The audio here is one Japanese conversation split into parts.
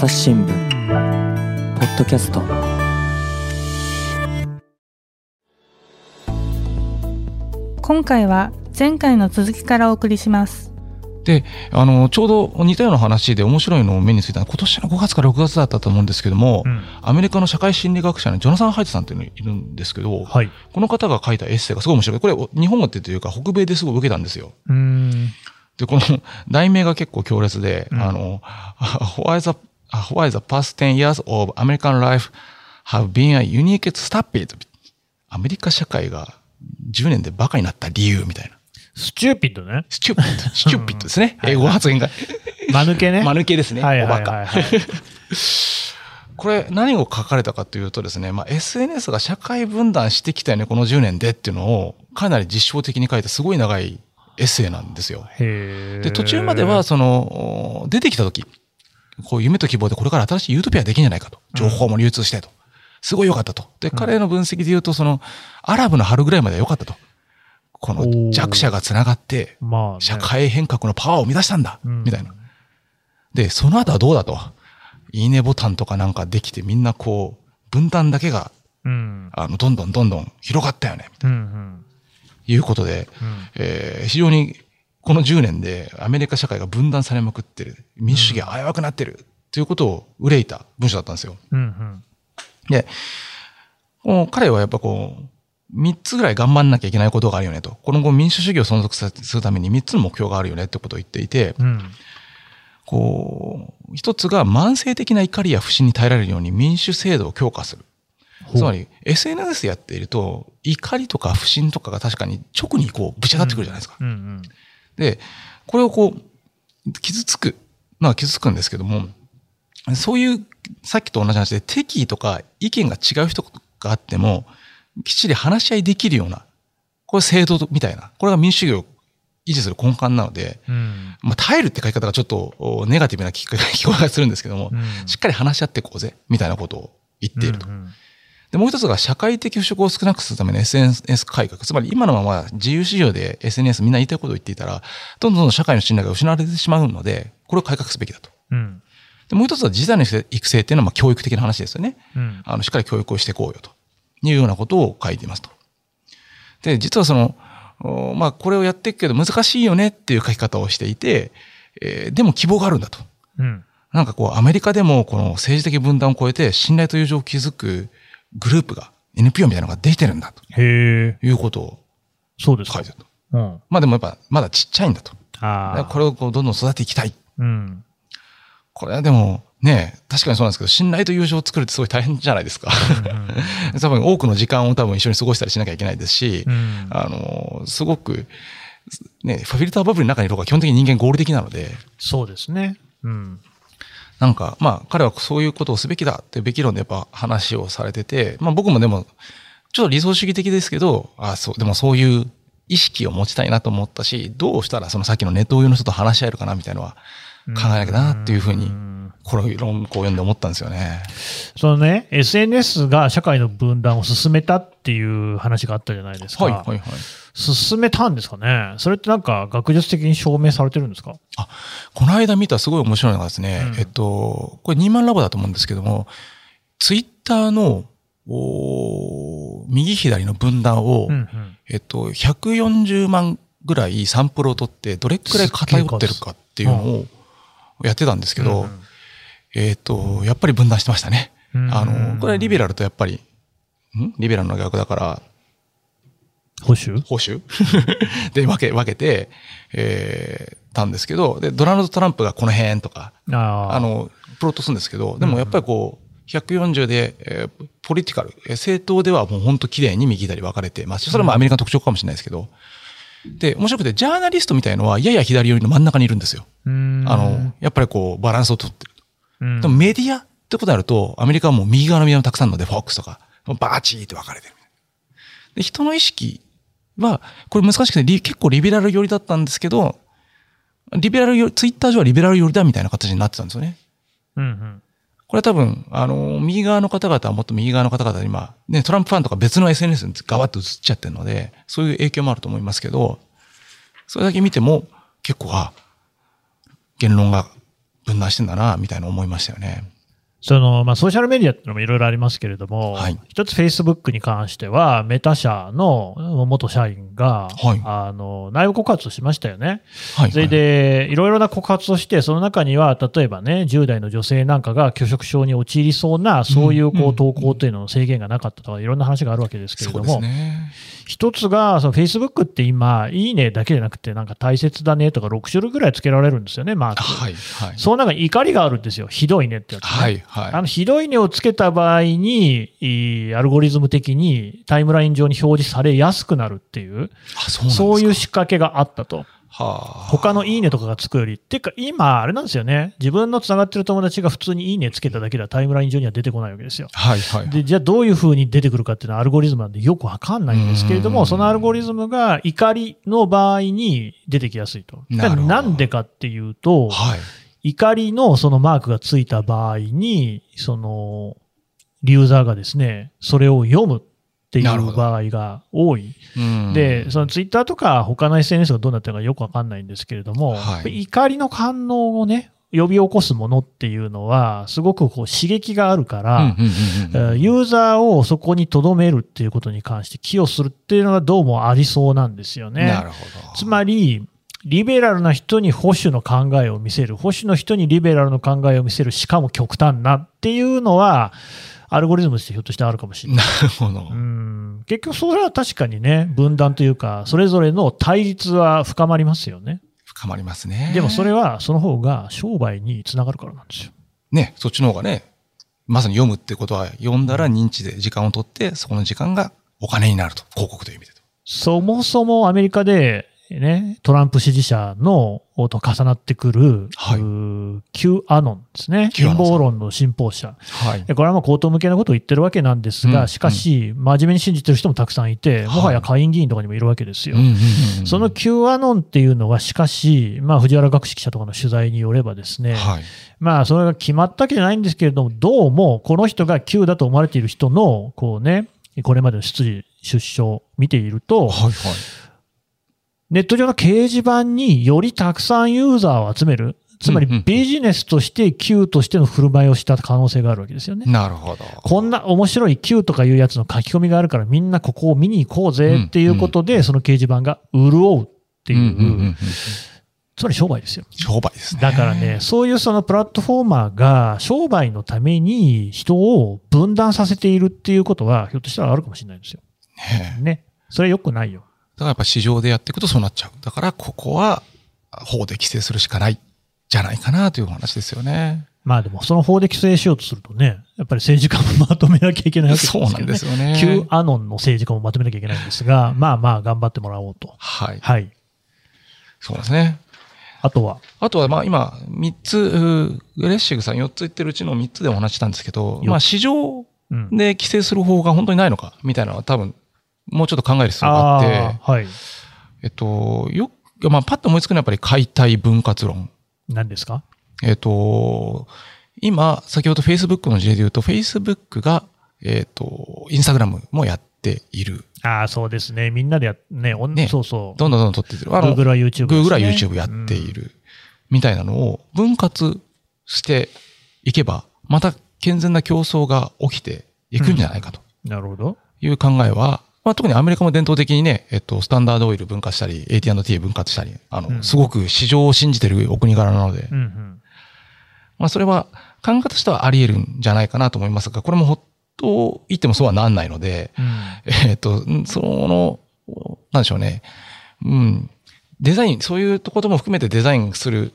朝日新聞ポッドキャスト。今回は前回の続きからお送りします。であのちょうど似たような話で面白いのを目についたのは今年の5月から6月だったと思うんですけども、うん。アメリカの社会心理学者のジョナサン・ハイトさんっていうのがいるんですけど、はい。この方が書いたエッセイがすごい面白い。これ日本語ってというか北米ですごい受けたんですよ。でこの題名が結構強烈で、うん。あの Why the, why the past 10 years of American life have been uniquely stupid? アメリカ社会が10年でバカになった理由みたいな。 stupid ね。 stupid、stupid ですね。はい英語発音が。間抜けね。間抜けですね。はいおバカ。はいはいはい。これ何を書かれたかというとですね、まあ、SNS が社会分断してきたよね、この10年でっていうのをかなり実証的に書いたすごい長いエッセイなんですよ。で、途中までは、その、出てきた時、こう夢と希望でこれから新しいユートピアできるんじゃないかと。情報も流通してと。すごい良かったと。で、彼の分析で言うと、その、アラブの春ぐらいまでは良かったと。この弱者がつながって、社会変革のパワーを生み出したんだ、うんみたいな。で、その後はどうだと。いいねボタンとかなんかできてみんなこう、分断だけが、うん。あの、どんどんどんどん広がったよね、みたい。ないうことで、うんえー非常にこの10年でアメリカ社会が分断されまくってる。民主主義が危うくなってる。ということを憂いた文章だったんですよ。うんうん。で、彼はやっぱこう、三つぐらい頑張んなきゃいけないことがあるよねと。この後民主主義を存続さするために三つの目標があるよねってことを言っていて、うん。こう、一つが慢性的な怒りや不信に耐えられるように民主制度を強化する。つまり、SNS やっていると、怒りとか不信とかが確かに直にこう、ぶち当たってくるじゃないですか。うんうん。で、これをこう、傷つくのは傷つくんですけども、そういう、さっきと同じ話で、敵意とか意見が違う人があっても、きっちり話し合いできるような、これ制度みたいな、これが民主主義を維持する根幹なので、うん。まあ、耐えるって書き方がちょっとおネガティブな聞こえがするんですけども、うんしっかり話し合っていこうぜ、みたいなことを言っていると。うんで、もう一つが社会的腐食を少なくするための SNS 改革。つまり今のまま自由市場で SNS みんな言いたいことを言っていたら、どんどん社会の信頼が失われてしまうので、これを改革すべきだと。うん。で、もう一つは次世代の育成っていうのはまあ教育的な話ですよね。うん。あの、しっかり教育をしていこうよというようなことを書いていますと。で、実はその、おまあ、これをやっていくけど難しいよねっていう書き方をしていて、えーでも希望があるんだと。うん。なんかこう、アメリカでもこの政治的分断を超えて信頼と友情を築くグループが、NPO みたいなのができてるんだとへえ。いうことをそうですか書いて。ると。うん。まあでもやっぱまだちっちゃいんだと。ああ。これをこうどんどん育てていきたい。うん。これはでもね、確かにそうなんですけど、信頼と友情を作るってすごい大変じゃないですか。多分多くの時間を多分一緒に過ごしたりしなきゃいけないですし、うん。あの、すごく、ね、フィルターバブルの中にいる方が基本的に人間合理的なので、そうですね。うん。なんか、まあ、彼はそういうことをすべきだってべき論でやっぱ話をされてて、まあ僕もでも、ちょっと理想主義的ですけど、あそう、でもそういう意識を持ちたいなと思ったし、どうしたらそのさっきのネット用の人と話し合えるかなみたいなのは考えなきゃなっていうふうに、んこの論考を読んで思ったんですよね。そのね、SNS が社会の分断を進めたっていう話があったじゃないですか。はい、はい、はい。進めたんですかね？それってなんか学術的に証明されてるんですか？この間見たすごい面白いのがですね、うん。えっと、これニーマンラボだと思うんですけども、ツイッターの、おー右左の分断を、うんうん。えっと、140万ぐらいサンプルを取って、どれくらい偏ってるかっていうのをやってたんですけど、えっと、やっぱり分断してましたね。うんあの、これはリベラルとやっぱり、ん？リベラルの逆だから、保守保守で分け、分けて、えー、たんですけど、で、ドナルド・トランプがこの辺とか、あの、プロットするんですけど、でもやっぱりこう、140で、えーポリティカル、えー政党ではもう本当綺麗に右左分かれてます。しそれもアメリカの特徴かもしれないですけど、で、面白くて、ジャーナリストみたいのは、やや左寄りの真ん中にいるんですよ。あの、やっぱりこう、バランスをとって。る。うん。でもメディアってことになると、アメリカはもう右側のメディアもたくさんので、フォックスとか、バーチーって分かれてる。で、人の意識は、これ難しくてリ、結構リベラル寄りだったんですけど、リベラル寄り、ツイッター上はリベラル寄りだみたいな形になってたんですよね。うんうん。これは多分、あの、右側の方々はもっと右側の方々に今、ね、トランプファンとか別の SNS にガバッと映っちゃってるので、そういう影響もあると思いますけど、それだけ見ても、結構、あ、言論が分断してんだな、みたいな思いましたよね。その、まあ、ソーシャルメディアってのもいろいろありますけれども、はい一つ Facebook に関しては、メタ社の元社員が、はいあの、内部告発をしましたよね。はい。それで、いろいろな告発をして、その中には、例えばね、10代の女性なんかが拒食症に陥りそうな、そういうこう投稿というのの制限がなかったとか、いろんな話があるわけですけれども、ね。一つが、その Facebook って今、いいねだけじゃなくて、なんか大切だねとか6種類ぐらいつけられるんですよね、マーク。はい、はい。その中に怒りがあるんですよ。ひどいねってやつ、ね。はい、はい。あの、ひどいねをつけた場合に、いいアルゴリズム的にタイムライン上に表示されやすくなるっていう、あ、そう。そういう仕掛けがあったと。はあ。他のいいねとかがつくより。っていうか、今、あれなんですよね。自分のつながってる友達が普通にいいねつけただけではタイムライン上には出てこないわけですよ。はい、はい。で、じゃあどういう風に出てくるかっていうのはアルゴリズムなんでよくわかんないんですけれども、うんそのアルゴリズムが怒りの場合に出てきやすいと。なんでかっていうと、はい。怒りのそのマークがついた場合に、その、ユーザーがですね、それを読むっていう場合が多い。うんで、そのツイッターとか他の SNS がどうなってるのかよくわかんないんですけれども、はい怒りの反応をね、呼び起こすものっていうのは、すごくこう刺激があるから、ユーザーをそこに留めるっていうことに関して寄与するっていうのがどうもありそうなんですよね。なるほど。つまり、リベラルな人に保守の考えを見せる、保守の人にリベラルの考えを見せる、しかも極端なっていうのは、アルゴリズムとしてひょっとしてあるかもしれない。なるほど。うん結局、それは確かにね、分断というか、それぞれの対立は深まりますよね。深まりますね。でもそれは、その方が商売につながるからなんですよ。ね、そっちの方がね、まさに読むってことは、読んだら認知で時間を取って、そこの時間がお金になると。広告という意味でと。そもそもアメリカで、ね、トランプ支持者のと重なってくる、はい Q アノンですね。陰謀論の信奉者。はい。でこれはもう口頭向けなことを言ってるわけなんですが、うんしかし、真面目に信じてる人もたくさんいて、もはや下院議員とかにもいるわけですよ。その Q アノンっていうのは、しかし、まあ、藤原学識記者とかの取材によればですね、はい。まあ、それが決まったわけじゃないんですけれども、どうも、この人が Q だと思われている人の、こうね、これまでの出自、出所、見ていると、はいはい。ネット上の掲示板によりたくさんユーザーを集める。つまりビジネスとして Q としての振る舞いをした可能性があるわけですよね。なるほど。こんな面白い Q とかいうやつの書き込みがあるからみんなここを見に行こうぜっていうことで、その掲示板が潤うっていう、つまり商売ですよ。商売ですね。だからね、そういうそのプラットフォーマーが商売のために人を分断させているっていうことは、ひょっとしたらあるかもしれないんですよ。ね。それは良くないよ。だからやっぱ市場でやっていくとそうなっちゃう。だからここは法で規制するしかない、じゃないかなというお話ですよね。まあでも、その法で規制しようとするとね、やっぱり政治家もまとめなきゃいけないわけですよね。そうなんですよね。Q アノンの政治家もまとめなきゃいけないんですが、まあまあ頑張ってもらおうと。はい。はい。そうですね。あとは、あとは、まあ今、3つ、うーレッシグさん4つ言ってるうちの3つでお話ししたんですけど、よまあ市場うん。で規制する方が本当にないのか、みたいなのは多分、もうちょっと考える必要があって、はい。えっと、よまあパッと思いつくのはやっぱり解体分割論。何ですか？えっと、今、先ほど Facebook の事例で言うと、Facebook が、えっと、Instagram もやっている。ああ、そうですね。みんなでやっね、ねそうそう。どんどんどんどん撮っている。あの Google は YouTube ね。Google は YouTube やっている。みたいなのを分割していけば、また健全な競争が起きていくんじゃないかとうん。なるほど。いう考えは、まあ、特にアメリカも伝統的にね、えっと、スタンダードオイル分割したり、AT&T 分割したり、あの、うんすごく市場を信じてるお国柄なので、うんうん。まあ、それは考え方としてはあり得るんじゃないかなと思いますが、これもほっと言ってもそうはなんないので、うんえっ、と、んその、なんでしょうね。うん。デザイン、そういうところも含めてデザインする、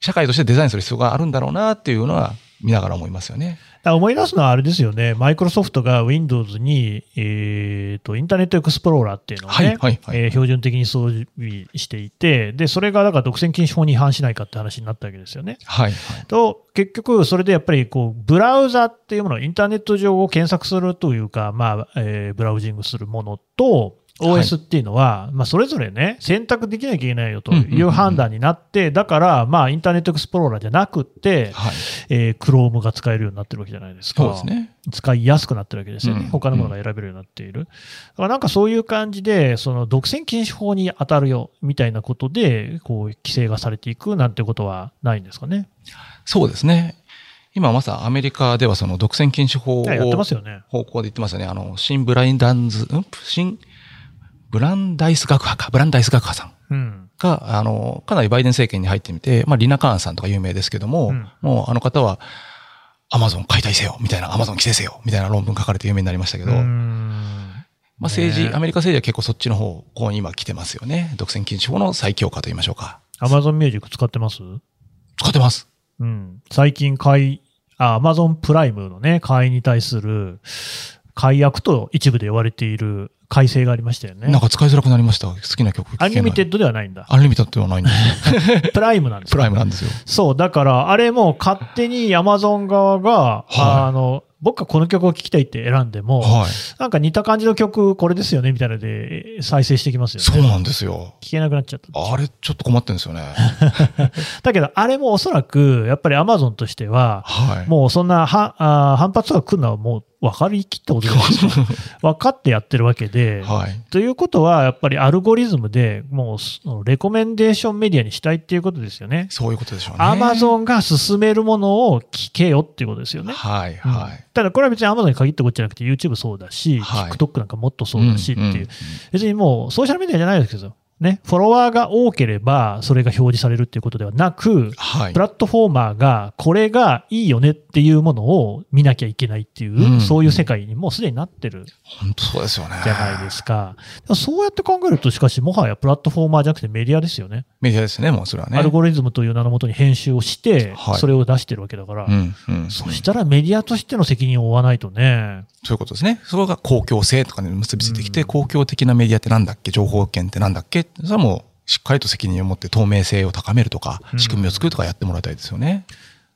社会としてデザインする必要があるんだろうなっていうのは見ながら思いますよね。だ思い出すのはあれですよね。マイクロソフトが Windows に、えっ、と、インターネットエクスプローラーっていうのをね、はいはいはいえー標準的に装備していて、で、それがだから独占禁止法に違反しないかって話になったわけですよね。はい。と、結局、それでやっぱり、こう、ブラウザっていうもの、インターネット上を検索するというか、まあ、えーブラウジングするものと、OS っていうのは、まあ、それぞれね、選択できなきゃいけないよという判断になって、だから、まあ、インターネットエクスプローラーじゃなくて、はい。えー、Chrome が使えるようになってるわけじゃないですか。そうですね。使いやすくなってるわけですよね。うん他のものが選べるようになっている。だからなんかそういう感じで、その独占禁止法に当たるよ、みたいなことで、こう、規制がされていくなんてことはないんですかね。そうですね。今まさアメリカではその独占禁止法を。方向で言ってますよね。あの、新ブラインダンズ、ん？新ブランダイス学派か、ブランダイス学派さんうん。が、あの、かなりバイデン政権に入ってみて、まあ、リナ・カーンさんとか有名ですけども、うんもうあの方は、アマゾン解体せよ、みたいな、アマゾン規制せよ、みたいな論文書かれて有名になりましたけど、まんあ、政治、ねアメリカ政治は結構そっちの方向に今来てますよね。独占禁止法の再強化と言いましょうか。Amazon Music 使ってます？使ってます。うん。最近買い、あ、Amazon プライムのね、会員に対する改悪と一部で言われている改正がありましたよね。なんか使いづらくなりました。好きな曲。アンリミテッドではないんだ。アンリミテッドではないんですよ。プライムなんですプよライムなんですよ。そう、だから、あれも勝手に Amazon 側が、はいあの、僕がこの曲を聴きたいって選んでも、はい。なんか似た感じの曲、これですよね、みたいなので再生してきますよね。そうなんですよ。聞けなくなっちゃった。あれ、ちょっと困ってるんですよね。だけど、あれもおそらく、やっぱり Amazon としては、はい。もうそんなはあー反発が来るのはもう分かりきったことじゃないですか。分かってやってるわけで、はい。ということは、やっぱりアルゴリズムでもうレコメンデーションメディアにしたいっていうことですよね。そういうことでしょうね。アマゾンが進めるものを聞けよっていうことですよね。はい、うんはい。ただこれは別にアマゾンに限ったことじゃなくて YouTube そうだし、はい TikTok なんかもっとそうだしっていう、んん別にもうソーシャルメディアじゃないですけど、ね、フォロワーが多ければそれが表示されるっていうことではなく、はいプ。ラットフォーマーがこれがいいよねっていうものを見なきゃいけないっていう、うんそういう世界にもうすでになってる本当そうですよね。じゃないですか。そうやって考えると、しかしもはやプラットフォーマーじゃなくてメディアですよね。メディアですね、もうそれはね。アルゴリズムという名のもとに編集をしては、いそれを出してるわけだから、うん、うん。そしたらメディアとしての責任を負わないとね。そういうことですね。それが公共性とかに結びついてきて、うん公共的なメディアってなんだっけ？情報権ってなんだっけ？それはもう、しっかりと責任を持って透明性を高めるとかう、ん仕組みを作るとかやってもらいたいですよね。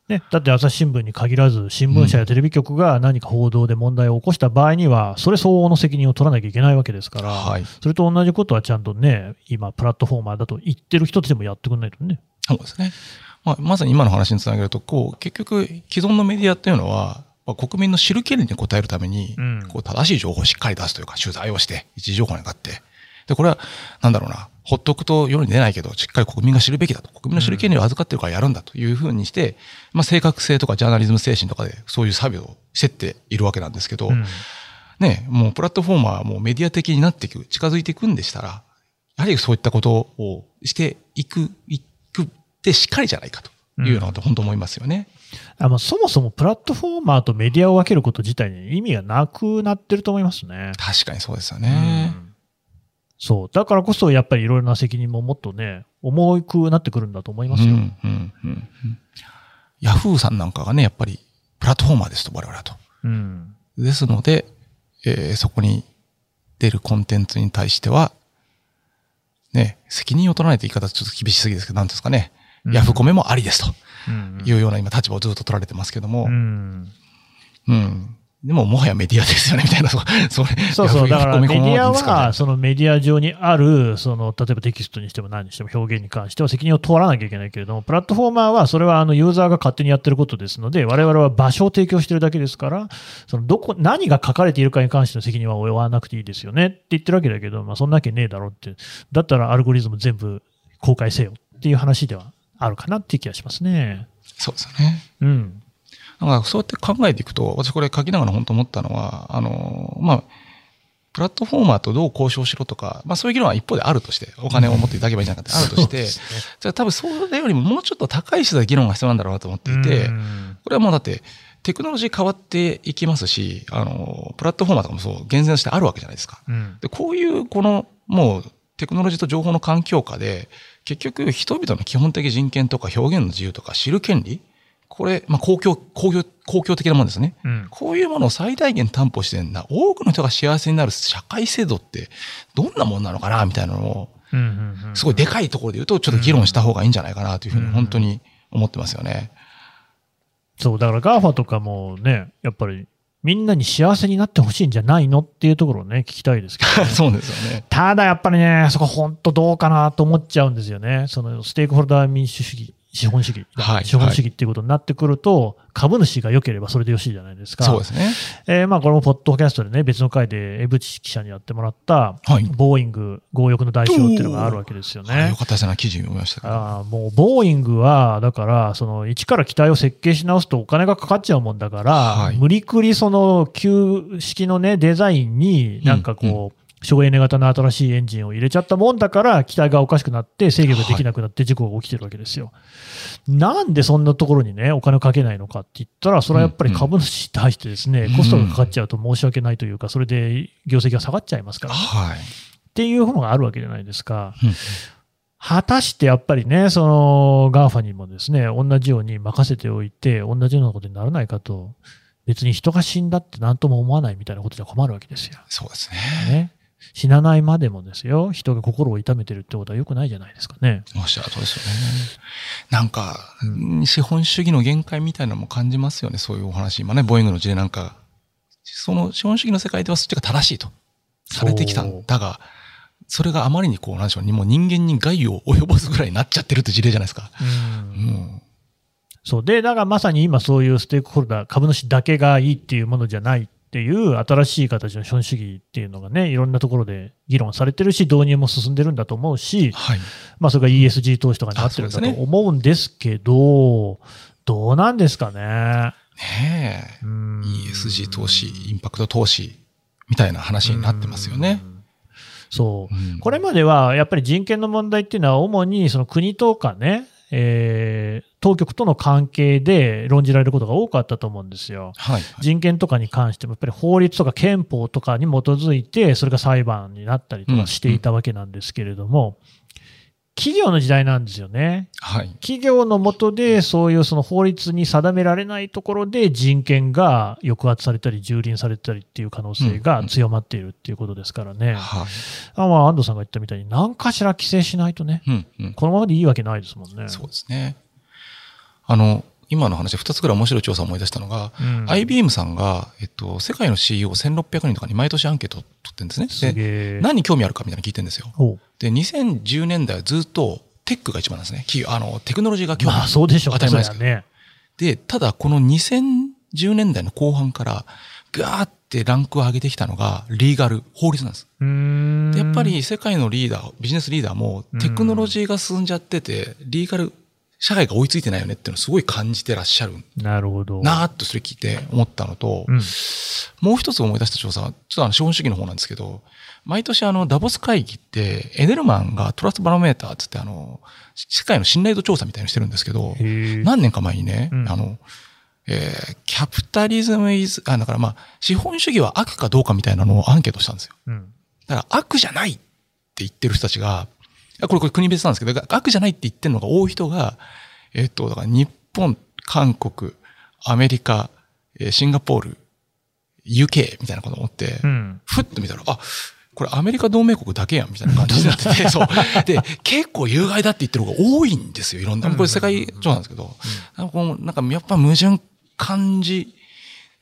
ね、だって朝日新聞に限らず、新聞社やテレビ局が何か報道で問題を起こした場合には、それ相応の責任を取らなきゃいけないわけですから、はい。それと同じことはちゃんとね、今、プラットフォーマーだと言ってる人たちもやってくんないとね。そうですね。まあ、まさに今の話につなげると、こう、結局、既存のメディアっていうのは、まあ国民の知る権利に応えるために、うんこう正しい情報をしっかり出すというか、取材をして、一時情報に上がって。で、これは、なんだろうな、ほっとくと世に出ないけど、しっかり国民が知るべきだと。国民の知る権利を預かってるからやるんだというふうにして、まあ、正確性とかジャーナリズム精神とかで、そういうサービスをしてっているわけなんですけど、うんね、もうプラットフォーマーはもうメディア的になっていく、近づいていくんでしたら、やはりそういったことをしていく、いくってしっかりじゃないかというようなこと本当思いますよね。あまあそもそもプラットフォーマーとメディアを分けること自体に意味がなくなってると思いますね。確かにそうですよね。うんそう。だからこそ、やっぱりいろいろな責任ももっとね、重くなってくるんだと思いますよ。うんうんうんうんヤフーさんなんかがね、やっぱりプラットフォーマーですと、我々はと。うん。ですので、えーそこに出るコンテンツに対しては、ね、責任を取らないと言い方ちょっと厳しすぎですけど、なんですかね、うんヤフコメもありですとうんいうような今立場をずっと取られてますけども、うん。うん。でも、もはやメディアですよね、みたいな、そそうそう。だからメディアは、は、そのメディア上にある、その、例えばテキストにしても何にしても表現に関しては責任を取らなきゃいけないけれども、プラットフォーマーはそれはあのユーザーが勝手にやってることですので、我々は場所を提供してるだけですから、そのどこ、何が書かれているかに関しての責任は負わなくていいですよねって言ってるわけだけど、まあそんなわけねえだろって。だったらアルゴリズム全部公開せよっていう話ではあるかなっていう気がしますね。そうですよね。うん。だから、そうやって考えていくと、私これ書きながら本当思ったのは、あの、まあ、プラットフォーマーとどう交渉しろとか、まあそういう議論は一方であるとして、お金を持っていただけばいいんじゃないかってあるとして、そうですね。じゃあ多分それよりももうちょっと高い質で議論が必要なんだろうなと思っていて、うん。これはもうだって、テクノロジー変わっていきますし、あの、プラットフォーマーとかもそう、厳然としてあるわけじゃないですか。うん。で、こういう、この、もう、テクノロジーと情報の環境下で、結局、人々の基本的人権とか表現の自由とか知る権利、これ、まあ、公共、公共、公共的なものですね。うんこういうものを最大限担保してんだ。多くの人が幸せになる社会制度って、どんなもんなのかな、みたいなのを、すごいでかいところで言うと、ちょっと議論した方がいいんじゃないかな、というふうに、うん本当に思ってますよね。そう、だから GAFA とかもね、やっぱりみんなに幸せになってほしいんじゃないのっていうところをね、聞きたいですけど、ね、そうですよね。ただやっぱりね、そこ本当どうかなと思っちゃうんですよね。そのステークホルダー民主主義、資本主義、はい資本主義っていうことになってくると、株主が良ければそれでよしじゃないですか。そうですね。えーまあこれもポッドキャストでね、別の回で江淵記者にやってもらった、はいボーイング強欲の代償っていうのがあるわけですよね。はいよかったですね。記事読みました。あーもうボーイングは、だから、その一から機体を設計し直すとお金がかかっちゃうもんだから、はい無理くりその旧式のね、デザインになんかこう、省エネ型の新しいエンジンを入れちゃったもんだから、機体がおかしくなって制御ができなくなって事故が起きてるわけですよ。なんでそんなところにね、お金をかけないのかって言ったら、それはやっぱり株主に対してですね、うんコストがかかっちゃうと申し訳ないというか、それで業績が下がっちゃいますから、はい。っていうものがあるわけじゃないですか。うん果たしてやっぱりね、その GAFA にもですね、同じように任せておいて、同じようなことにならないかと、別に人が死んだって何とも思わないみたいなことじゃ困るわけですよ。そうですね。ね。死なないまでもですよ、人が心を痛めてるってことは良くないじゃないですかね。おっしゃるとりですよね。なんか、資本主義の限界みたいなのも感じますよね。そういうお話。今ね、ボーイングの事例なんか、その資本主義の世界ではそっちが正しいとされてきたんだが、それがあまりにこう、なんでしょう、もう人間に害を及ぼすぐらいになっちゃってるって事例じゃないですか。うん。そう。で、だからまさに今そういうステークホルダー、株主だけがいいっていうものじゃないっていう新しい形の資本主義っていうのがね、いろんなところで議論されてるし、導入も進んでるんだと思うし、はい。まあそれが ESG 投資とかになってるんだと思うんですけど、どうなんですかね。ねえ。うん ESG 投資、インパクト投資みたいな話になってますよね。そう。うんこれまではやっぱり人権の問題っていうのは主にその国とかね、えー当局との関係で論じられることが多かったと思うんですよ。はい。人権とかに関してもやっぱり法律とか憲法とかに基づいてそれが裁判になったりとかしていたわけなんですけれども、企業の時代なんですよね。はい。企業の下でそういうその法律に定められないところで人権が抑圧されたり蹂躙されたりっていう可能性が強まっているっていうことですからね。はい。あまあ安藤さんが言ったみたいに何かしら規制しないとね、うん、うん。このままでいいわけないですもんね。そうですね。あの、今の話で2つぐらい面白い調査を思い出したのが、うん IBM さんが、えっと、世界の CEO1600 人とかに毎年アンケートを取ってるんですね。で、え。何に興味あるかみたいなの聞いてるんですよ。ほで、2010年代はずっとテックが一番なんですね。あの、テクノロジーがう興味あるまあそうでしょう当たり前ですけど。ね。で、ただこの2010年代の後半から、ガーってランクを上げてきたのが、リーガル、法律なんです。やっぱり世界のリーダー、ビジネスリーダーもテクノロジーが進んじゃってて、リーガル、社会が追いついてないよねっていうのをすごい感じてらっしゃる。なるほど。なーっとそれ聞いて思ったのと、うん。もう一つ思い出した調査は、ちょっとあの資本主義の方なんですけど、毎年あのダボス会議って、エネルマンがトラストバロメーターっつってあの、世界の信頼度調査みたいにしてるんですけど、何年か前にね、うん。あの、えーキャピタリズムイズ、あ、だからまあ、資本主義は悪かどうかみたいなのをアンケートしたんですよ。うん。だから悪じゃないって言ってる人たちが、あこれこれ国別なんですけど、悪じゃないって言ってるのが多い人が、えっと、だから日本、韓国、アメリカ、えーシンガポール、UK みたいなことを思って、うんふっと見たら、あ、これアメリカ同盟国だけやんみたいな感じになってて、そう。で、結構有害だって言ってる方が多いんですよ、いろんな。これ世界上なんですけど。なんかこうなんかやっぱ矛盾感じ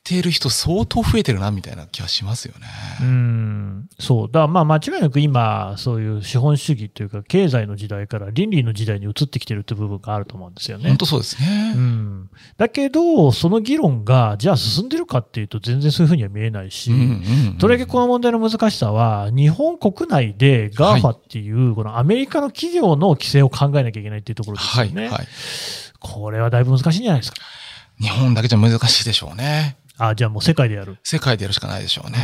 ている人相当増えてるな、みたいな気がしますよね。うんそう。だまあ間違いなく今、そういう資本主義というか、経済の時代から倫理の時代に移ってきてるって部分があると思うんですよね。本当そうですね。うん、だけど、その議論が、じゃあ進んでるかっていうと、全然そういうふうには見えないし、とりわけこの問題の難しさは、日本国内で GAFA っていう、このアメリカの企業の規制を考えなきゃいけないっていうところですはい、よね。はい。これはだいぶ難しいんじゃないですか。日本だけじゃ難しいでしょうね。あ、じゃあもう世界でやる。世界でやるしかないでしょうね。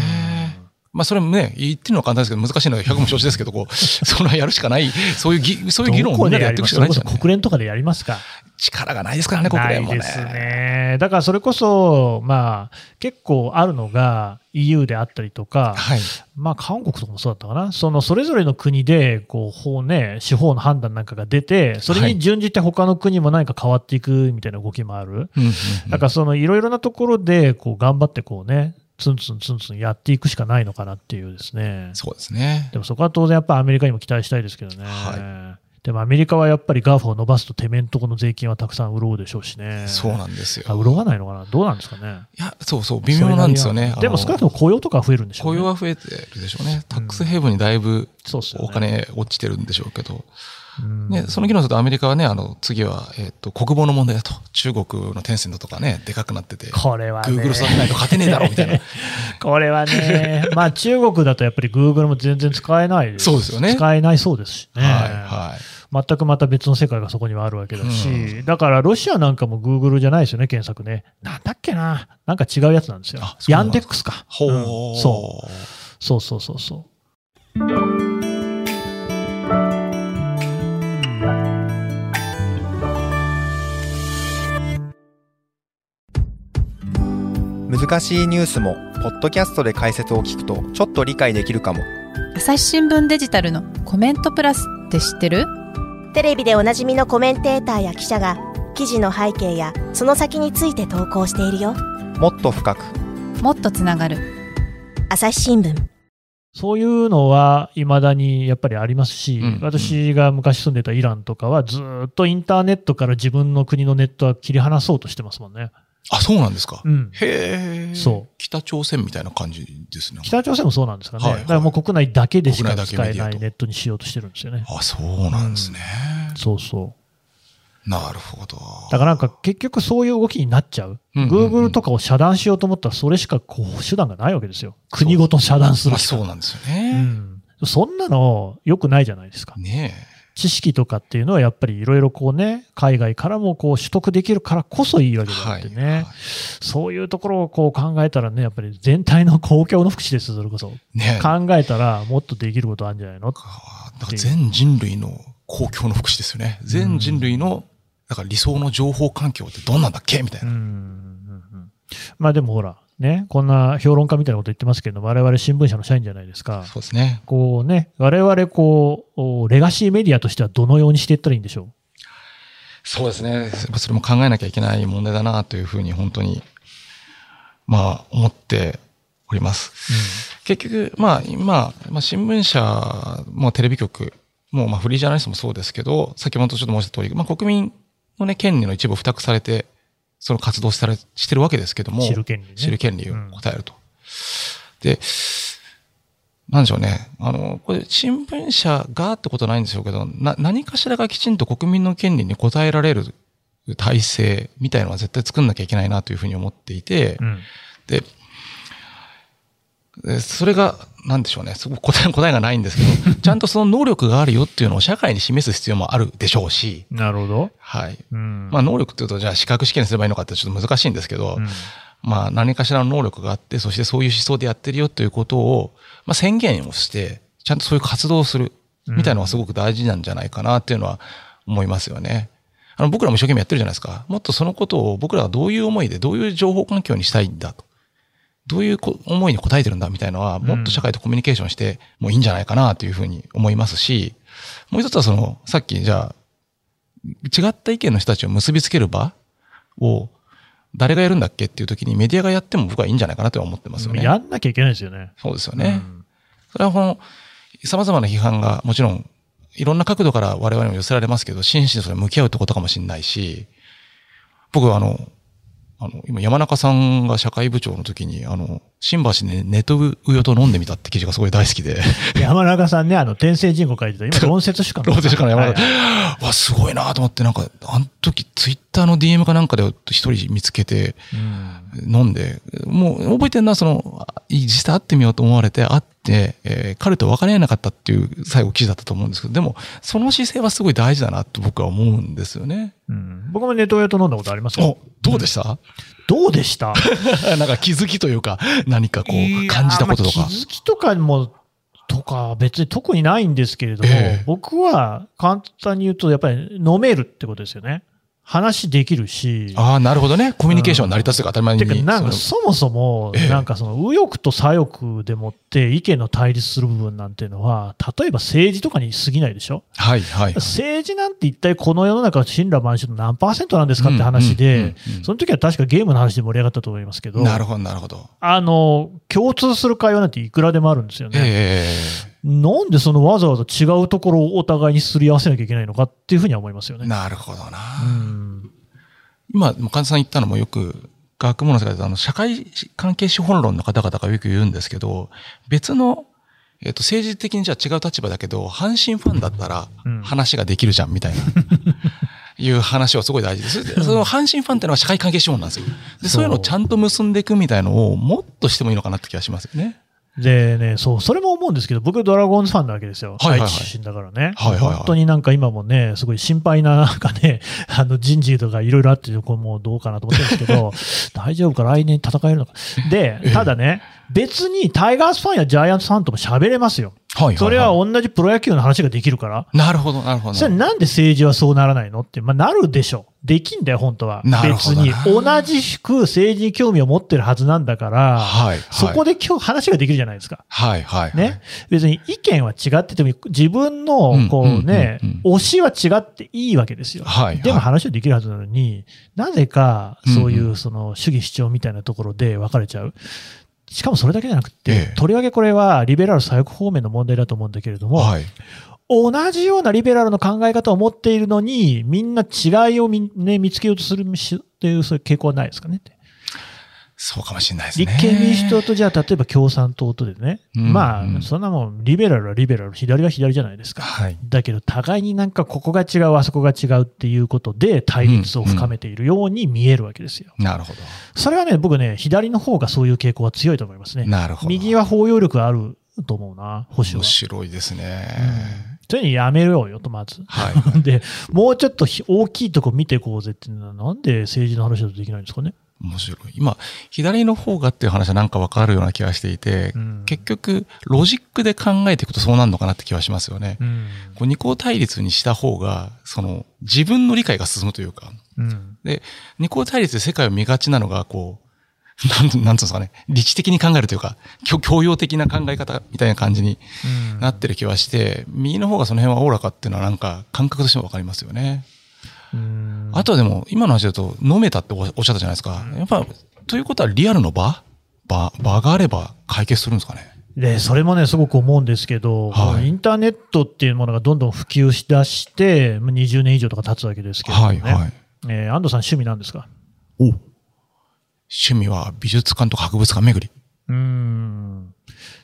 まあそれもね、言ってるのは簡単ですけど、難しいのは100も承知ですけど、こう、そのやるしかない、そういうぎ、そういう議論をみんなでやっていくしかないんですよね。それこそ国連とかでやりますか？力がないですからね、国連もね。ないですね。だからそれこそ、まあ、結構あるのが EU であったりとか、はい。まあ、韓国とかもそうだったかな、そのそれぞれの国でこう法、ね、司法の判断なんかが出て、それに準じて他の国も何か変わっていくみたいな動きもある、うんうんうんだからそのいろいろなところでこう頑張ってこう、ね、ツンツンツンツンやっていくしかないのかなっていうですね、そうですね。でもそこは当然やっぱアメリカにも期待したいですけどね。はでもアメリカはやっぱり GAFA を伸ばすと、てめんとこの税金はたくさん潤うでしょうしね。そうなんですよ。あ潤わないのかな、どうなんですかね？いや、そうそう、微妙なんですよね。でも少なくとも雇用とか増えるんでしょうね。雇用は増えてるでしょうね。タックスヘイブンにだいぶお金落ちてるんでしょうけど。ね、その議論するとアメリカはね、あの、次は、えっ、と、国防の問題だと。中国のテンセントとかね、でかくなってて。これはね。グーグルないと勝てねえだろ、みたいな。これはね、まあ中国だとやっぱりグーグルも全然使えないです。そうですよね。使えないそうですしね。はい、はい。全くまた別の世界がそこにはあるわけだし、うん、だからロシアなんかもグーグルじゃないですよね、検索ね。なんだっけな、なんか違うやつなんですよ。ヤンデックスか。ほう、うん、そう。そうそうそうそう。難しいニュースもポッドキャストで解説を聞くとちょっと理解できるかも。朝日新聞デジタルのコメントプラスって知ってる？テレビでおなじみのコメンテーターや記者が記事の背景やその先について投稿しているよ。もっと深く。もっとつながる。朝日新聞。そういうのは未だにやっぱりありますし、うん。うん、私が昔住んでたイランとかはずっとインターネットから自分の国のネットは切り離そうとしてますもんね。あ、そうなんですか。うん、へえ。そう。北朝鮮みたいな感じですね。北朝鮮もそうなんですかね。はいはい、だからもう国内だけでしか使えないネットにしようとしてるんですよね。あ、そうなんですね、うん、そうそう。なるほど。だからなんか結局そういう動きになっちゃう。グーグルとかを遮断しようと思ったらそれしかこう手段がないわけですよ。国ごと遮断するしか。そうなんですよね。うん。そんなの良くないじゃないですか。ねえ。知識とかっていうのはやっぱりいろいろこうね、海外からもこう取得できるからこそいいわけであってね、はいはい、そういうところをこう考えたらね、やっぱり全体の公共の福祉です、それこそ。ね、考えたらもっとできることあるんじゃないの？だから全人類の公共の福祉ですよね。全人類の、だから理想の情報環境ってどんなんだっけ？みたいな。うんうんうん、まあでもほら、ね、こんな評論家みたいなこと言ってますけど、我々新聞社の社員じゃないですか。そうですね。こうね、我々こう、レガシーメディアとしてはどのようにしていったらいいんでしょう？そうですね。それも考えなきゃいけない問題だなというふうに本当に、まあ、思っております。うん、結局、まあ、今、まあ、新聞社もテレビ局も、まあ、フリージャーナリストもそうですけど、先ほどちょっと申した通り、まあ、国民のね、権利の一部を付託されてその活動したらしてるわけですけども、知る権利、ね、知る権利を答えると。うん、で、なんでしょうね。あの、これ、新聞社がってことはないんでしょうけど、な、何かしらがきちんと国民の権利に応えられる体制みたいのは絶対作んなきゃいけないなというふうに思っていて、うん、で、それが、なんでしょうね。すごく答え、答えがないんですけど、ちゃんとその能力があるよっていうのを社会に示す必要もあるでしょうし。なるほど。はい。うん、まあ能力っていうと、じゃあ資格試験すればいいのかってちょっと難しいんですけど、うん、まあ何かしらの能力があって、そしてそういう思想でやってるよということを、まあ宣言をして、ちゃんとそういう活動をするみたいなのがすごく大事なんじゃないかなっていうのは思いますよね。あの僕らも一生懸命やってるじゃないですか。もっとそのことを僕らはどういう思いで、どういう情報環境にしたいんだと。どういう思いに応えてるんだみたいなのは、もっと社会とコミュニケーションしてもいいんじゃないかなというふうに思いますし、もう一つはその、さっきじゃあ、違った意見の人たちを結びつける場を、誰がやるんだっけっていう時にメディアがやっても僕はいいんじゃないかなと思ってますよね。やんなきゃいけないですよね。そうですよね。うん、それはこの、様々な批判がもちろん、いろんな角度から我々も寄せられますけど、真摯にそれ向き合うってことかもしれないし、僕はあの、あの、今山中さんが社会部長の時に、あの、新橋でネトウヨと飲んでみたって記事がすごい大好きで。山中さんね、あの、天聖人語書いてた、今、論説しか論説しかない山中、はい、わ、すごいなと思って、なんか、あの時、ツイッターの DM かなんかで一人見つけて、飲んで、もう覚えてるのは、その、実際会ってみようと思われて、会って、えー、彼と別れなかったっていう最後記事だったと思うんですけど、でも、その姿勢はすごい大事だなと僕は思うんですよね。うん、僕もネトウヨと飲んだことありますよ。どうでした、うんどうでした？なんか気づきというか、何かこう感じたこととか。気づきとかも、とか別に特にないんですけれども、えー、僕は簡単に言うとやっぱり飲めるってことですよね。話できるし。ああ、なるほどね。コミュニケーション成り立つが当たり前に。てか、なんかそもそも、なんかその右翼と左翼でもって意見の対立する部分なんていうのは、例えば政治とかに過ぎないでしょ？はいはい。政治なんて一体この世の中神羅万象の何パーセントなんですかって話で、その時は確かゲームの話で盛り上がったと思いますけど。なるほど、なるほど。あの、共通する会話なんていくらでもあるんですよね。えーなんでそのわざわざ違うところをお互いにすり合わせなきゃいけないのかっていうふうには思いますよね。なるほどな。うん今、患者さん言ったのもよく、学問の世界であの、社会関係資本論の方々がよく言うんですけど、別の、えっ、と、政治的にじゃあ違う立場だけど、阪神ファンだったらうん話ができるじゃん、みたいな。いう話はすごい大事です。でその阪神ファンっていうのは社会関係資本なんですよ。で、そういうのをちゃんと結んでいくみたいのをもっとしてもいいのかなって気がしますよね。でね、そう、それも思うんですけど、僕、ドラゴンズファンなわけですよ。はいはいはい愛知出身だからね。はいはいはい本当になんか今もね、すごい心配な、なんかね、あの人事とかいろいろあって、これもうどうかなと思ってるんですけど、大丈夫か、来年戦えるのか。で、ただね、別にタイガースファンやジャイアンツファンとも喋れますよ。はいはい、はい。それは同じプロ野球の話ができるから。なるほど、なるほど。それなんで政治はそうならないのって、まあ、なるでしょ。できんだよ、本当は。別に。同じく政治に興味を持ってるはずなんだから、はいはいそこで今日話ができるじゃないですか。はいはい、はい。ね。別に意見は違ってても、自分のうん、こうね推しは違っていいわけですよ。はいはいでも話はできるはずなのに、なぜか、そういうその、主義主張みたいなところで分かれちゃう。しかもそれだけじゃなくて、ええとりわけこれはリベラル左翼方面の問題だと思うんだけれども、はい。同じようなリベラルの考え方を持っているのに、みんな違いを見,、ね、見つけようとするしっていう、そういう傾向はないですかね。そうかもしれないですね。立憲民主党とじゃあ、例えば共産党とでね、うんまあ、うんそんなもん、リベラルはリベラル、左は左じゃないですか。はい。だけど、互いになんかここが違う、あそこが違うっていうことで、対立を深めているように見えるわけですよ。なるほど。それはね、僕ね、左の方がそういう傾向は強いと思いますね。なるほど。右は包容力があると思うな、保守は面。白いですね。そういうのやめようよと、まず。はい。で、もうちょっとひ大きいとこ見ていこうぜっていうのは、なんで政治の話だとできないんですかね？面白い。今、左の方がっていう話はなんかわかるような気がしていて、うん結局、ロジックで考えていくとそうなるのかなって気はしますよね。うん。こう二項対立にした方が、その、自分の理解が進むというか、うん。で、二項対立で世界を見がちなのが、こう、なん、なんつうんですかね、理知的に考えるというか、教教養的な考え方みたいな感じにうんなってる気はして、右の方がその辺はおおらかっていうのはなんか感覚としてもわかりますよね。うんあとはでも、今の話だと飲めたっておおっしゃったじゃないですか。やっぱ、ということはリアルの場？場、場があれば解決するんですかね。で、それもね、すごく思うんですけど、はいインターネットっていうものがどんどん普及しだして、まあ20年以上とか経つわけですけれどもね。はいはい。えー安藤さん趣味なんですか？お趣味は美術館とか博物館巡り。うーん。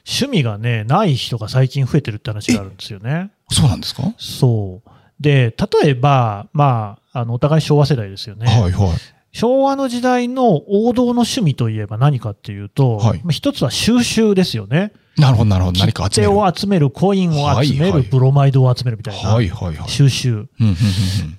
趣味がね、ない人が最近増えてるって話があるんですよね。そうなんですか、そう。で、例えば、まあ、あの、お互い昭和世代ですよね。はいはい。昭和の時代の王道の趣味といえば何かっていうと、はいまあ一つは収集ですよね。なるほどなるほど。何か集める。を集める、コインを集める、はいはいブロマイドを集めるみたいな。はいはいはい。収集。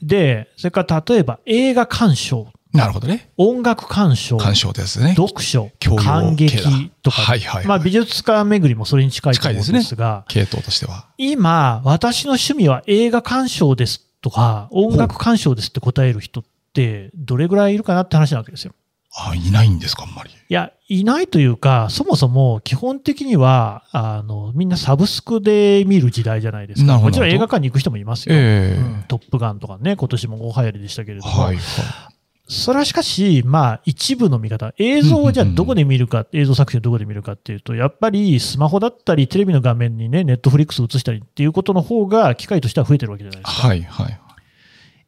で、それから例えば映画鑑賞、なるほどね。音楽鑑賞、鑑賞ですね。読書感激とか、はいはいはいまあ美術館巡りもそれに近いと思うんですが、系統としては。今、私の趣味は映画鑑賞ですとか、音楽鑑賞ですって答える人って、どれぐらいいるかなって話なわけですよ。あ、いないんですか、あんまり。いや、いないというか、そもそも基本的には、あの、みんなサブスクで見る時代じゃないですか。もちろん映画館に行く人もいますよ。ええうんトップガンとかね、今年も大流行りでしたけれども。はいはい。それはしかし、まあ、一部の見方。映像をじゃあどこで見るか、映像作品をどこで見るかっていうと、やっぱりスマホだったり、テレビの画面にね、ネットフリックス映したりっていうことの方が、機会としては増えてるわけじゃないですか。はいはい。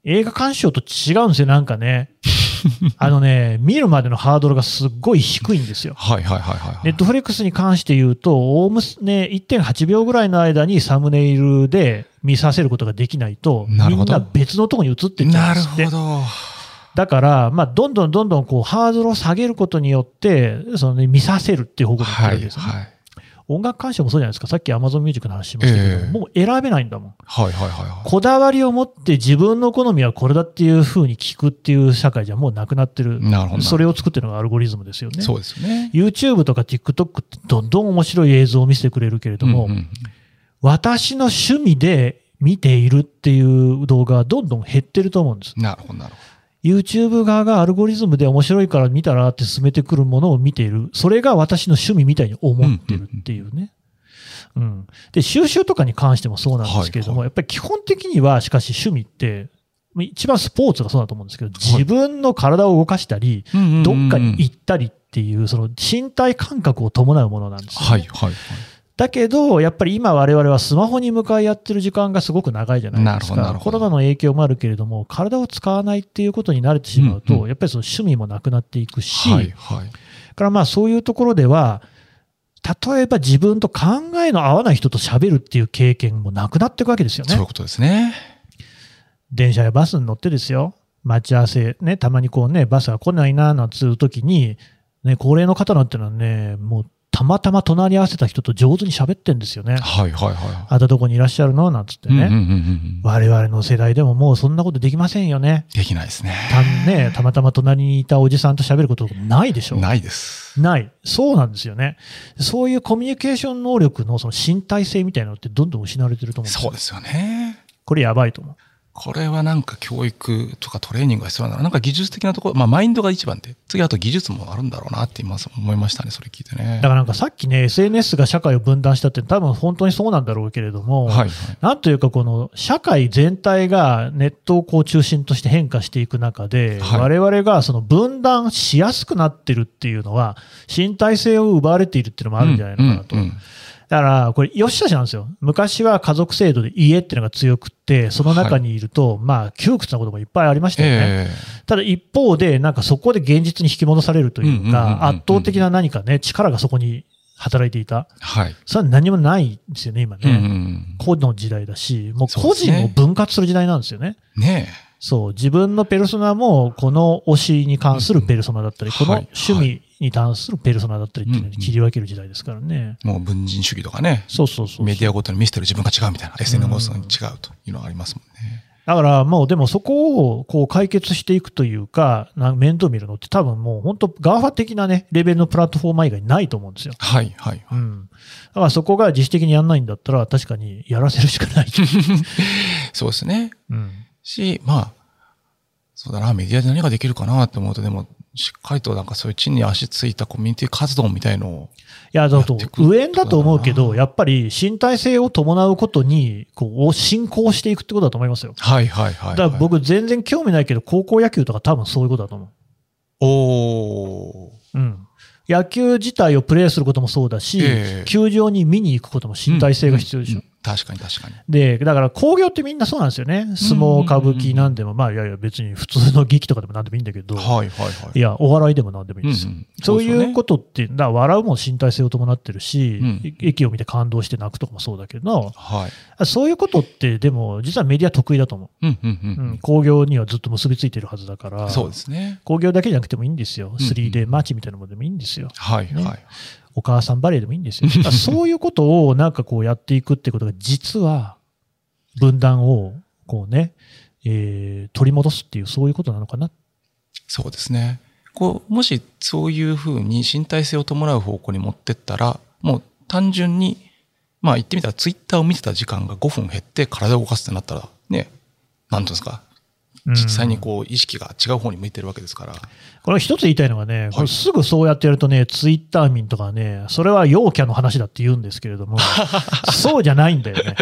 映画鑑賞と違うんですよ、なんかね。あのね、見るまでのハードルがすっごい低いんですよ。はいはいはいはい。ネットフリックスに関して言うと、おおむね1.8秒ぐらいの間にサムネイルで見させることができないと、みんな別のとこに移っていっちゃなるうんですってほ。ど。だから、まあ、どんどんどんどんこうハードルを下げることによって、そのね、見させるっていう方向に行ってるですよね。はい。音楽鑑賞もそうじゃないですか。さっき Amazon Music の話しましたけど、ええもう選べないんだもん。はいはいはいはこだわりを持って自分の好みはこれだっていう風に聞くっていう社会じゃもうなくなってる。い。なるほど。それを作ってるのがアルゴリズムですよね。そうですよね。YouTube とか TikTok ってどんどん面白い映像を見せてくれるけれども、うんうん私の趣味で見ているっていう動画はどんどん減ってると思うんです。なるほどなるほ YouTube 側がアルゴリズムで面白いから見たらって進めてくるものを見ている。それが私の趣味みたいに思ってるっていうね。うん。で、収集とかに関してもそうなんですけれども、はいやっぱり基本的にはしかし趣味って、一番スポーツがそうだと思うんですけど、自分の体を動かしたり、どどっかに行ったりっていう、その身体感覚を伴うものなんですよね、はいはいはい。だけど、やっぱり今我々はスマホに向かいやってる時間がすごく長いじゃないですか。コロナの影響もあるけれども、体を使わないっていうことに慣れてしまうと、うんうんやっぱりその趣味もなくなっていくし、はい、はい。からまあそういうところでは、例えば自分と考えの合わない人と喋るっていう経験もなくなっていくわけですよねそういう。ことですね。電車やバスに乗ってですよ。待ち合わせ、ね、たまにこうね、バスが来ないな、なんつう時に、ね、高齢の方なんてのはね、もうたまたま隣り合わせた人と上手に喋ってんですよね。はい、はい、はあんたどこにいらっしゃるの？なんつってい。ね。うんうんうんうん我々の世代でももうそんなことできませんよね。できないですね。たね、たまたま隣にいたおじさんと喋ることないでしょ。ないです。ない。そうなんですよね。そういうコミュニケーション能力のその身体性みたいなのってどんどん失われてると思うんですよそうですよね。これやばいと思う。これはなんか教育とかトレーニングが必要なんだな。なんか技術的なところ、まあマインドが一番で、次あと技術もあるんだろうなって今思いましたね、それ聞いてね。だからなんかさっきね、SNS が社会を分断したって多分本当にそうなんだろうけれども、はい、はい。なんというかこの社会全体がネットをこう中心として変化していく中で、はい我々がその分断しやすくなってるっていうのは、身体性を奪われているっていうのもあるんじゃないのかなと。うんうんうんだから、これ、よしあしなんですよ。昔は家族制度で家っていうのが強くって、その中にいると、まあ、窮屈なこともいっぱいありましたよね。えただ一方で、なんかそこで現実に引き戻されるというか、圧倒的な何かね、力がそこに働いていた。えはい。それは何もないんですよね、今うんうね。ん個の時代だし、もう個人を分割する時代なんですよね。うん。ねそう、自分のペルソナも、この推しに関するペルソナだったり、この趣味に関するペルソナだったりっていうのに切り分ける時代ですからね。え。もう分人主義とかね。そうそうそう。メディアごとに見せてる自分が違うみたいな。SNS ごとに違うというのがありますもんね。だからもうでもそこをこう解決していくというか、なん面倒見るのって多分もう本当 GAFA 的なね、レベルのプラットフォーマー以外ないと思うんですよ。はい、はい。うん。だからそこが自主的にやんないんだったら確かにやらせるしかない。そうですね。うん。し、まあ、そうだな、メディアで何ができるかなって思うと、でも、しっかりとなんかそういう地に足ついたコミュニティ活動みたいのを、いや、だと上縁だと思うけど、やっぱり身体性を伴うことに、こう、進行していくってことだと思いますよ。はいはいはい、はい。だから僕全然興味ないけど、高校野球とか多分そういうことだと思う。おー。うん。野球自体をプレーすることもそうだし、ええ球場に見に行くことも身体性が必要でしょ。うんうん確かに確かに。で、だから工業ってみんなそうなんですよね。相撲、歌舞伎なんでも、まあいやいや別に普通の劇とかでもなんでもいいんだけど、はいはいはい。いや、お笑いでもなんでもいいんですよ。うんうんそういうことって、だ笑うも身体性を伴ってるし、うん駅を見て感動して泣くとかもそうだけど、はい。そういうことってでも実はメディア得意だと思うんうんうう。うんん。工業にはずっと結びついてるはずだから、そうですね。工業だけじゃなくてもいいんですよ。ん 3D マーチみたいなものでもいいんですよ。ねはいはい。お母さんバレーでもいいんですよ。そういうことをなんかこうやっていくってことが実は分断をこうね、えー取り戻すっていうそういうことなのかな。そうですね。こう、もしそういうふうに身体性を伴う方向に持ってったら、もう単純に、まあ言ってみたらツイッターを見てた時間が5分減って体を動かすってなったら、ね、なんていうんですか、実際にこう意識が違う方に向いてるわけですから。これ一つ言いたいのがね、これすぐそうやってやるとね、ツイッター民とかね、それは陽キャの話だって言うんですけれども、そうじゃないんだよね。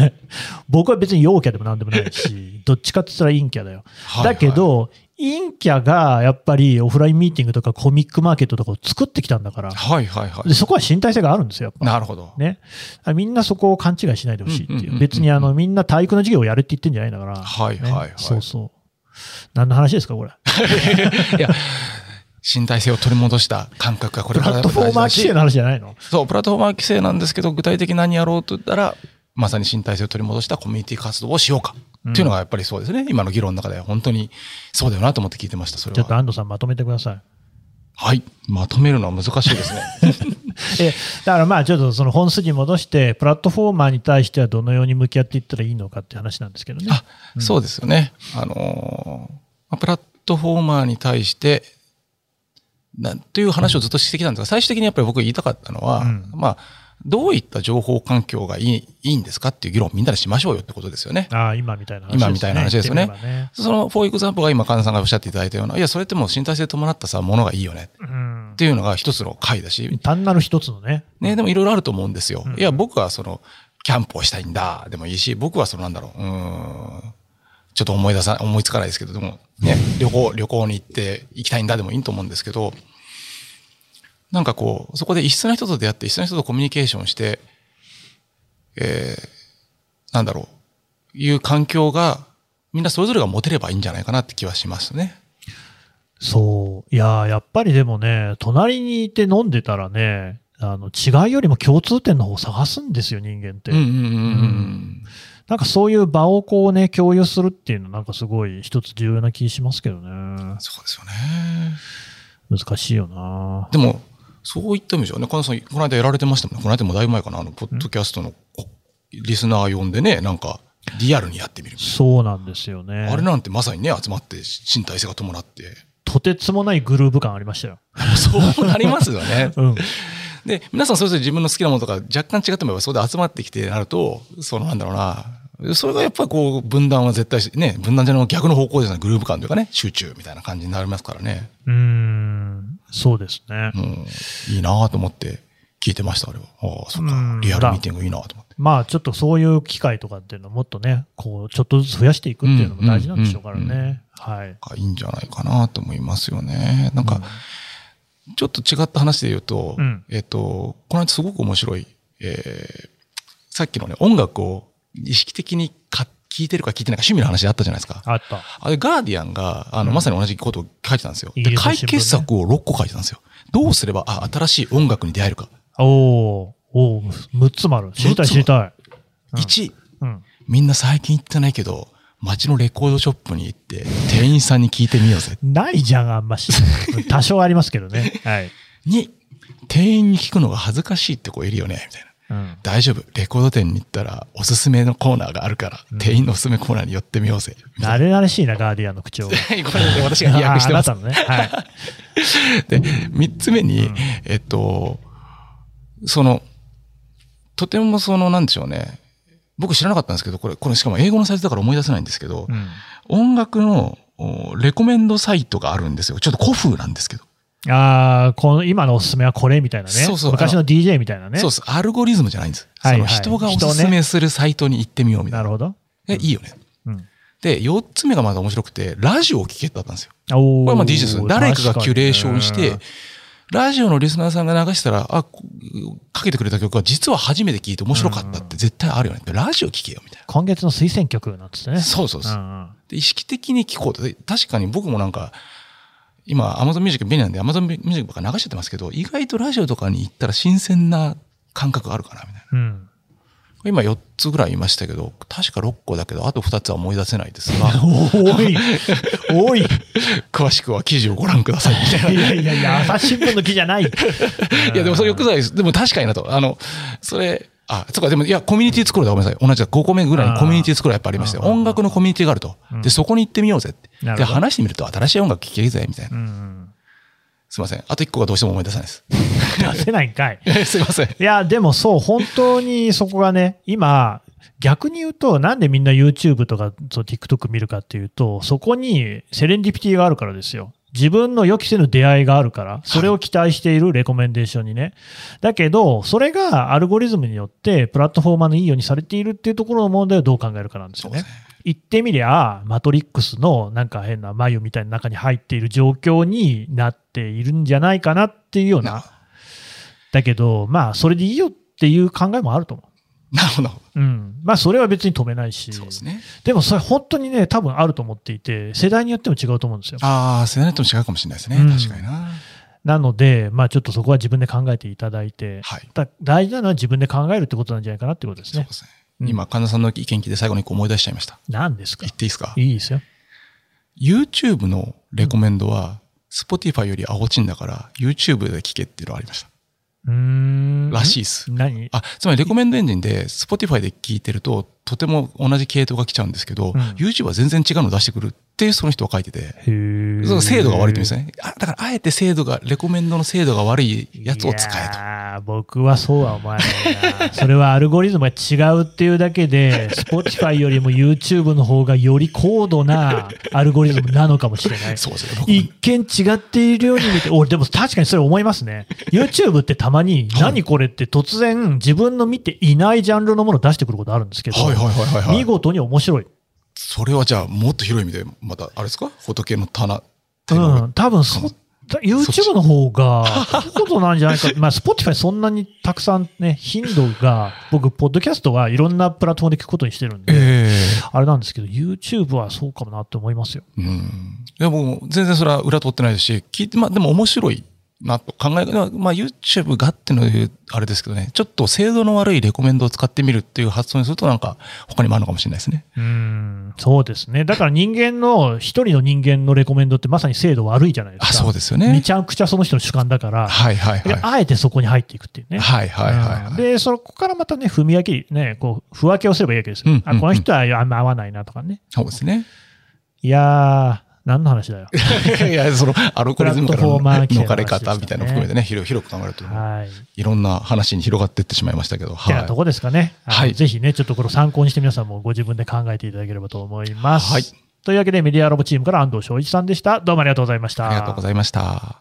僕は別に陽キャでもなんでもないし、どっちかって言ったら陰キャだよ。はいだけど、陰キャがやっぱりオフラインミーティングとかコミックマーケットとかを作ってきたんだから、はいはいはいで。そこは身体性があるんですよ、やっぱ。なるほど。ね。みんなそこを勘違いしないでほしいっていう。うんうんうんうん別にあの、みんな体育の授業をやれって言ってんじゃないんだから。ねはいはいはいそうそう。何の話ですか、これ。いや、身体性を取り戻した感覚がこれから プラットフォーマー規制の話じゃないの？そう、プラットフォーマー規制なんですけど、具体的に何やろうと言ったら、まさに身体性を取り戻したコミュニティ活動をしようか。っていうのがやっぱりそうですね。今の議論の中で本当にそうだよなと思って聞いてました、それは。ちょっと安藤さんまとめてください。はい。まとめるのは難しいですね。えだからまあちょっとその本筋に戻して、プラットフォーマーに対してはどのように向き合っていったらいいのかって話なんですけどね。あ、そうですよね。あのプラットフォーマーに対して、なんという話をずっとしてきたんですが、最終的にやっぱり僕言いたかったのは、うんまあ、どういった情報環境がいいいいんですかっていう議論をみんなでしましょうよってことですよね。ああ、今みたいな話ですね。今みたいな話ですよねねその、フォーエグザンプが今、神田さんがおっしゃっていただいたような、いや、それってもう身体性伴ったさ、ものがいいよねうんっていうのが一つの解だし、単なる一つのね。ね、でもいろいろあると思うんですよ。うんいや、僕はその、キャンプをしたいんだ、でもいいし、僕はそのなんだろう、うーん、ちょっと思い出さ、思いつかないですけど、でも、ね、旅行、旅行に行って行きたいんだでもいいと思うんですけど、なんかこう、そこで異質な人と出会って、異質な人とコミュニケーションして、えーなんだろう、いう環境が、みんなそれぞれが持てればいいんじゃないかなって気はしますね。そう。いやー、やっぱりでもね、隣にいて飲んでたらね、あの、違いよりも共通点の方を探すんですよ、人間って。なんかそういう場をこうね、共有するっていうのなんかすごい一つ重要な気しますけどね。そうですよね。難しいよなでも、そういった意味じゃね、金さん、この間やられてましたもんね。この間もだいぶ前かな、あの、ポッドキャストのこリスナー呼んでね、なんか、リアルにやってみるみそうなんですよね。な。あれなんてまさにね、集まって身体性が伴って。とてつもないグルーヴ感ありましたよ。そうなりますよね。うん。で、皆さんそれぞれ自分の好きなものとか若干違ってもそこで集まってきてなると、そのなんだろうな、それがやっぱりこう分断は絶対しね、分断じゃない逆の方向ですね、グルーヴ感というかね、集中みたいな感じになりますからね。うーん。そうですね。うん、いいなと思って聞いてました、あれは。ああ、そっかうん。リアルミーティングいいなと思って。まあちょっとそういう機会とかっていうのをもっとね、こう、ちょっとずつ増やしていくっていうのも大事なんでしょうからうんうんうんね。はい。いいんじゃないかなと思いますよね。なんか、ちょっと違った話で言うと、うんえっと、この間すごく面白い、えーさっきのね、音楽を意識的にか聞いてるか聞いてないか趣味の話であったじゃないですか。あった。あれ、ガーディアンが、あの、うんまさに同じことを書いてたんですよ。で、解決策を6個書いてたんですよ。どうすれば、あ、新しい音楽に出会えるか。おおお6つもある。知りたい知りたい。うん1、うん。みんな最近行ってないけど、街のレコードショップに行って、店員さんに聞いてみようぜ。ないじゃん、あんまし。多少ありますけどね。はい。2、店員に聞くのが恥ずかしいって子いるよね、みたいな。うん。大丈夫。レコード店に行ったら、おすすめのコーナーがあるから、うん店員のおすすめコーナーに寄ってみようぜ。慣れ慣れしいな、ガーディアンの口調が。これ私が飛躍してます ね。はい。で、三つ目に、うんえっと、その、とてもその、なんでしょうね。僕知らなかったんですけど、これ、これしかも英語のサイトだから思い出せないんですけど、うん音楽のおレコメンドサイトがあるんですよ。ちょっと古風なんですけど。ああ、この、今のおすすめはこれみたいなね。そうそう昔の DJ みたいなね。そうです。アルゴリズムじゃないんです。はいはい人がおすすめするサイトに行ってみようみたいな。なるほど。え、いいよね。うん。で、四つ目がまだ面白くて、ラジオを聴けってあったんですよ。おこれはまあ DJ ですよ。誰かがキュレーションしてラジオのリスナーさんが流したら、あ、こかけてくれた曲は実は初めて聴いて面白かったって絶対あるよね。ラジオ聴けよみたい今月の推薦曲なんつってね。な。そうそうそう。んうんで意識的に聴こうと。で確かに僕もなんか、今 Amazon Music 便利なんで Amazon Music ばっか流しちゃってますけど、意外とラジオとかに行ったら新鮮な感覚あるかなみたいな。うん。今4つぐらいいましたけど、確か6個だけど、あと2つは思い出せないですが、おい、おい。い詳しくは記事をご覧くださいみたいな。やいやいや、朝日新聞の記じゃない。い いや、でもそれよくないです。でも確かになと。あの、それ、あ、そっか、でも、いや、コミュニティ作るだ、ごめんなさい。同じだ、5個目ぐらいにコミュニティ作るやっぱありましたよ。音楽のコミュニティがあるとうん。で、そこに行ってみようぜって。で、話してみると新しい音楽聴けるぜ、みたいな。うん。すいません。あと1個がどうしても思い出せないです。出せないんかい。すいません。いや、でもそう、本当にそこがね、今、逆に言うと、なんでみんな YouTube とかそう TikTok 見るかっていうと、そこにセレンディピティがあるからですよ。自分の予期せぬ出会いがあるから、それを期待しているレコメンデーションにね。だけど、それがアルゴリズムによって、プラットフォーマーのいいようにされているっていうところの問題をどう考えるかなんですよね。言ってみりゃ、マトリックスのなんか変な眉みたいな中に入っている状況になっているんじゃないかなっていうような。だけど、まあ、それでいいよっていう考えもあると思なるほど。う。うん。まあ、それは別に止めないし。そうですね。でも、それ本当にね、多分あると思っていて、世代によっても違うと思うんですよ。ああ、世代とも違うかもしれないですね。うん確かにな。なので、まあ、ちょっとそこは自分で考えていただいて、はい。だ大事なのは自分で考えるってことなんじゃないかなってことですねそうで。すね。うん今、神田さんの意見聞いて最後に一個思い出しちゃいました。何ですか？言っていいですか？いいですよ。?YouTube のレコメンドは、Spotify より青ちんだから、YouTube で聞けっていうのがありました。らしいです。何？あ、つまりレコメンドエンジンで Spotify で聞いてると、とても同じ系統が来ちゃうんですけど、うん。YouTube は全然違うの出してくるってその人は書いてて、その精度が悪いって言うんですね。あだからあえて精度が、レコメンドの精度が悪いやつを使えいやー僕はそうは思わないな。それはアルゴリズムが違うっていうだけで、Spotify よりも YouTube の方がより高度なアルゴリズムなのかもしれないと。。そうですね。一見違っているように見て、俺でも確かにそれ思いますね。YouTube ってたまに、はい何これって突然自分の見ていないジャンルのものを出してくることあるんですけど。見事に面白い。それはじゃあもっと広い意味で、また、あれですか？仏の棚うん、多分そ YouTube の方が、ほとなんじゃないか。まあ、Spotify そんなにたくさんね、頻度が、僕、ポッドキャストはいろんなプラットフォームで聞くことにしてるんで、えあれなんですけど、YouTube はそうかもなって思いますよ。えうん。いや、もう全然それは裏取ってないですし、聞いて、まあでも面白いなと考え、まあ YouTube がってのあれですけどね、ちょっと精度の悪いレコメンドを使ってみるっていう発想にするとなんか他にもあるのかもしれないですね。うん、そうですね。だから人間の、一人の人間のレコメンドってまさに精度悪いじゃないですあ、か。そうですよめね。ちゃくちゃその人の主観だから、はいはいはい。であえてそこに入っていくっていうね。はいはいはいはい。うんで、そこからまたね、踏み分け、ね、こう、不分けをすればいいわけですよ。うんうんうんあ、この人はあんま合わないなとかね。そうですね。いやー、何の話だよ。いや、そのアルゴリズムからのの抜かれ方みたいなのを含めてね、広広く考えると、はい。いろんな話に広がっていってしまいましたけど、はいと。こですかね。はいぜひね、ちょっとこれを参考にして皆さんもご自分で考えていただければと思います。はいというわけで、メディアラボチームから安藤翔一さんでした。どうもありがとうございました。ありがとうございました。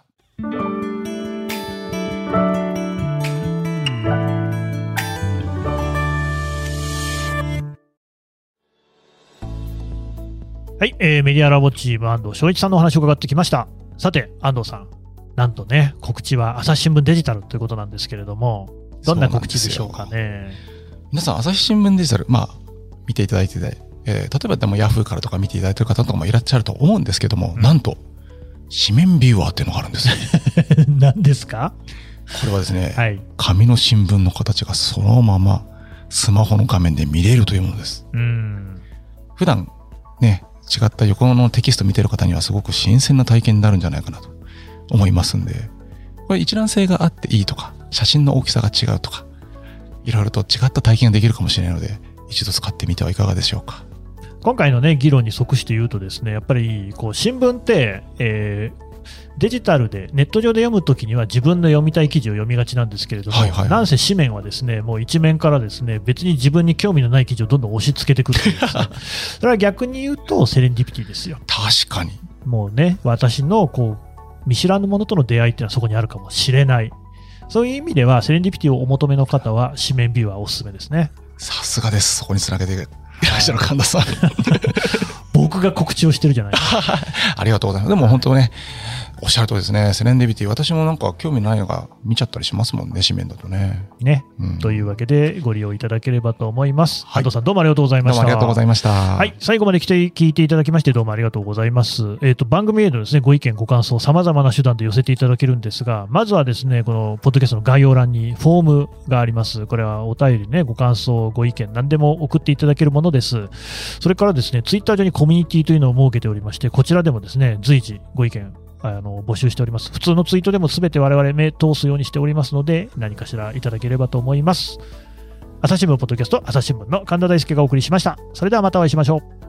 はい、えーメディアラボチーム安藤翔一さんのお話を伺ってきました。さて、安藤さん、なんとね、告知は朝日新聞デジタルということなんですけれども、どんな告知でしょうかね。皆さん、朝日新聞デジタル、まあ、見ていただいてて、えー例えばでもヤフーからとか見ていただいてる方とかもいらっしゃると思うんですけども、うんなんと、紙面ビューアーっていうのがあるんですよ。何ですか？これはですね、はい。紙の新聞の形がそのままスマホの画面で見れるというものです。うん。普段ね、違った横のテキスト見てる方にはすごく新鮮な体験になるんじゃないかなと思いますんで、これ一覧性があっていいとか、写真の大きさが違うとか、いろいろと違った体験ができるかもしれないので、一度使ってみてはいかがでしょうか。今回のね、議論に即して言うとですね、やっぱり、こう、新聞って、えーデジタルで、ネット上で読むときには自分の読みたい記事を読みがちなんですけれども、はいはいはいなんせ紙面はですね、もう一面からですね、別に自分に興味のない記事をどんどん押し付けてくるね それは逆に言うとセレンディピティですよ。確かに。もうね、私のこう、見知らぬものとの出会いっていうのはそこにあるかもしれない。そういう意味では、セレンディピティをお求めの方は、紙面ビューはおすすめですね。さすがです。そこにつなげていらっしゃる神田さん。僕が告知をしてるじゃないですか。ありがとうございます。でも本当ね、おっしゃるとりですね。セレンディビティ、私もなんか興味ないのが見ちゃったりしますもんね、紙面だとね。ね。うんというわけで、ご利用いただければと思います。はい安藤さん、どうもありがとうございました。どうもありがとうございました。ははい。最後まで来て、聞いていただきまして、どうもありがとうございます。えっ、と、番組へのですね、ご意見、ご感想、様々な手段で寄せていただけるんですが、まずはですね、この、ポッドキャストの概要欄にフォームがあります。これはお便りね、ご感想、ご意見、何でも送っていただけるものです。それからですね、ツイッター上にコミュニティというのを設けておりまして、こちらでもですね、随時ご意見、あの募集しております。普通のツイートでも全て我々目通すようにしておりますので、何かしらいただければと思います。朝日新聞ポッドキャスト、朝日新聞の神田大輔がお送りしました。それではまたお会いしましょう。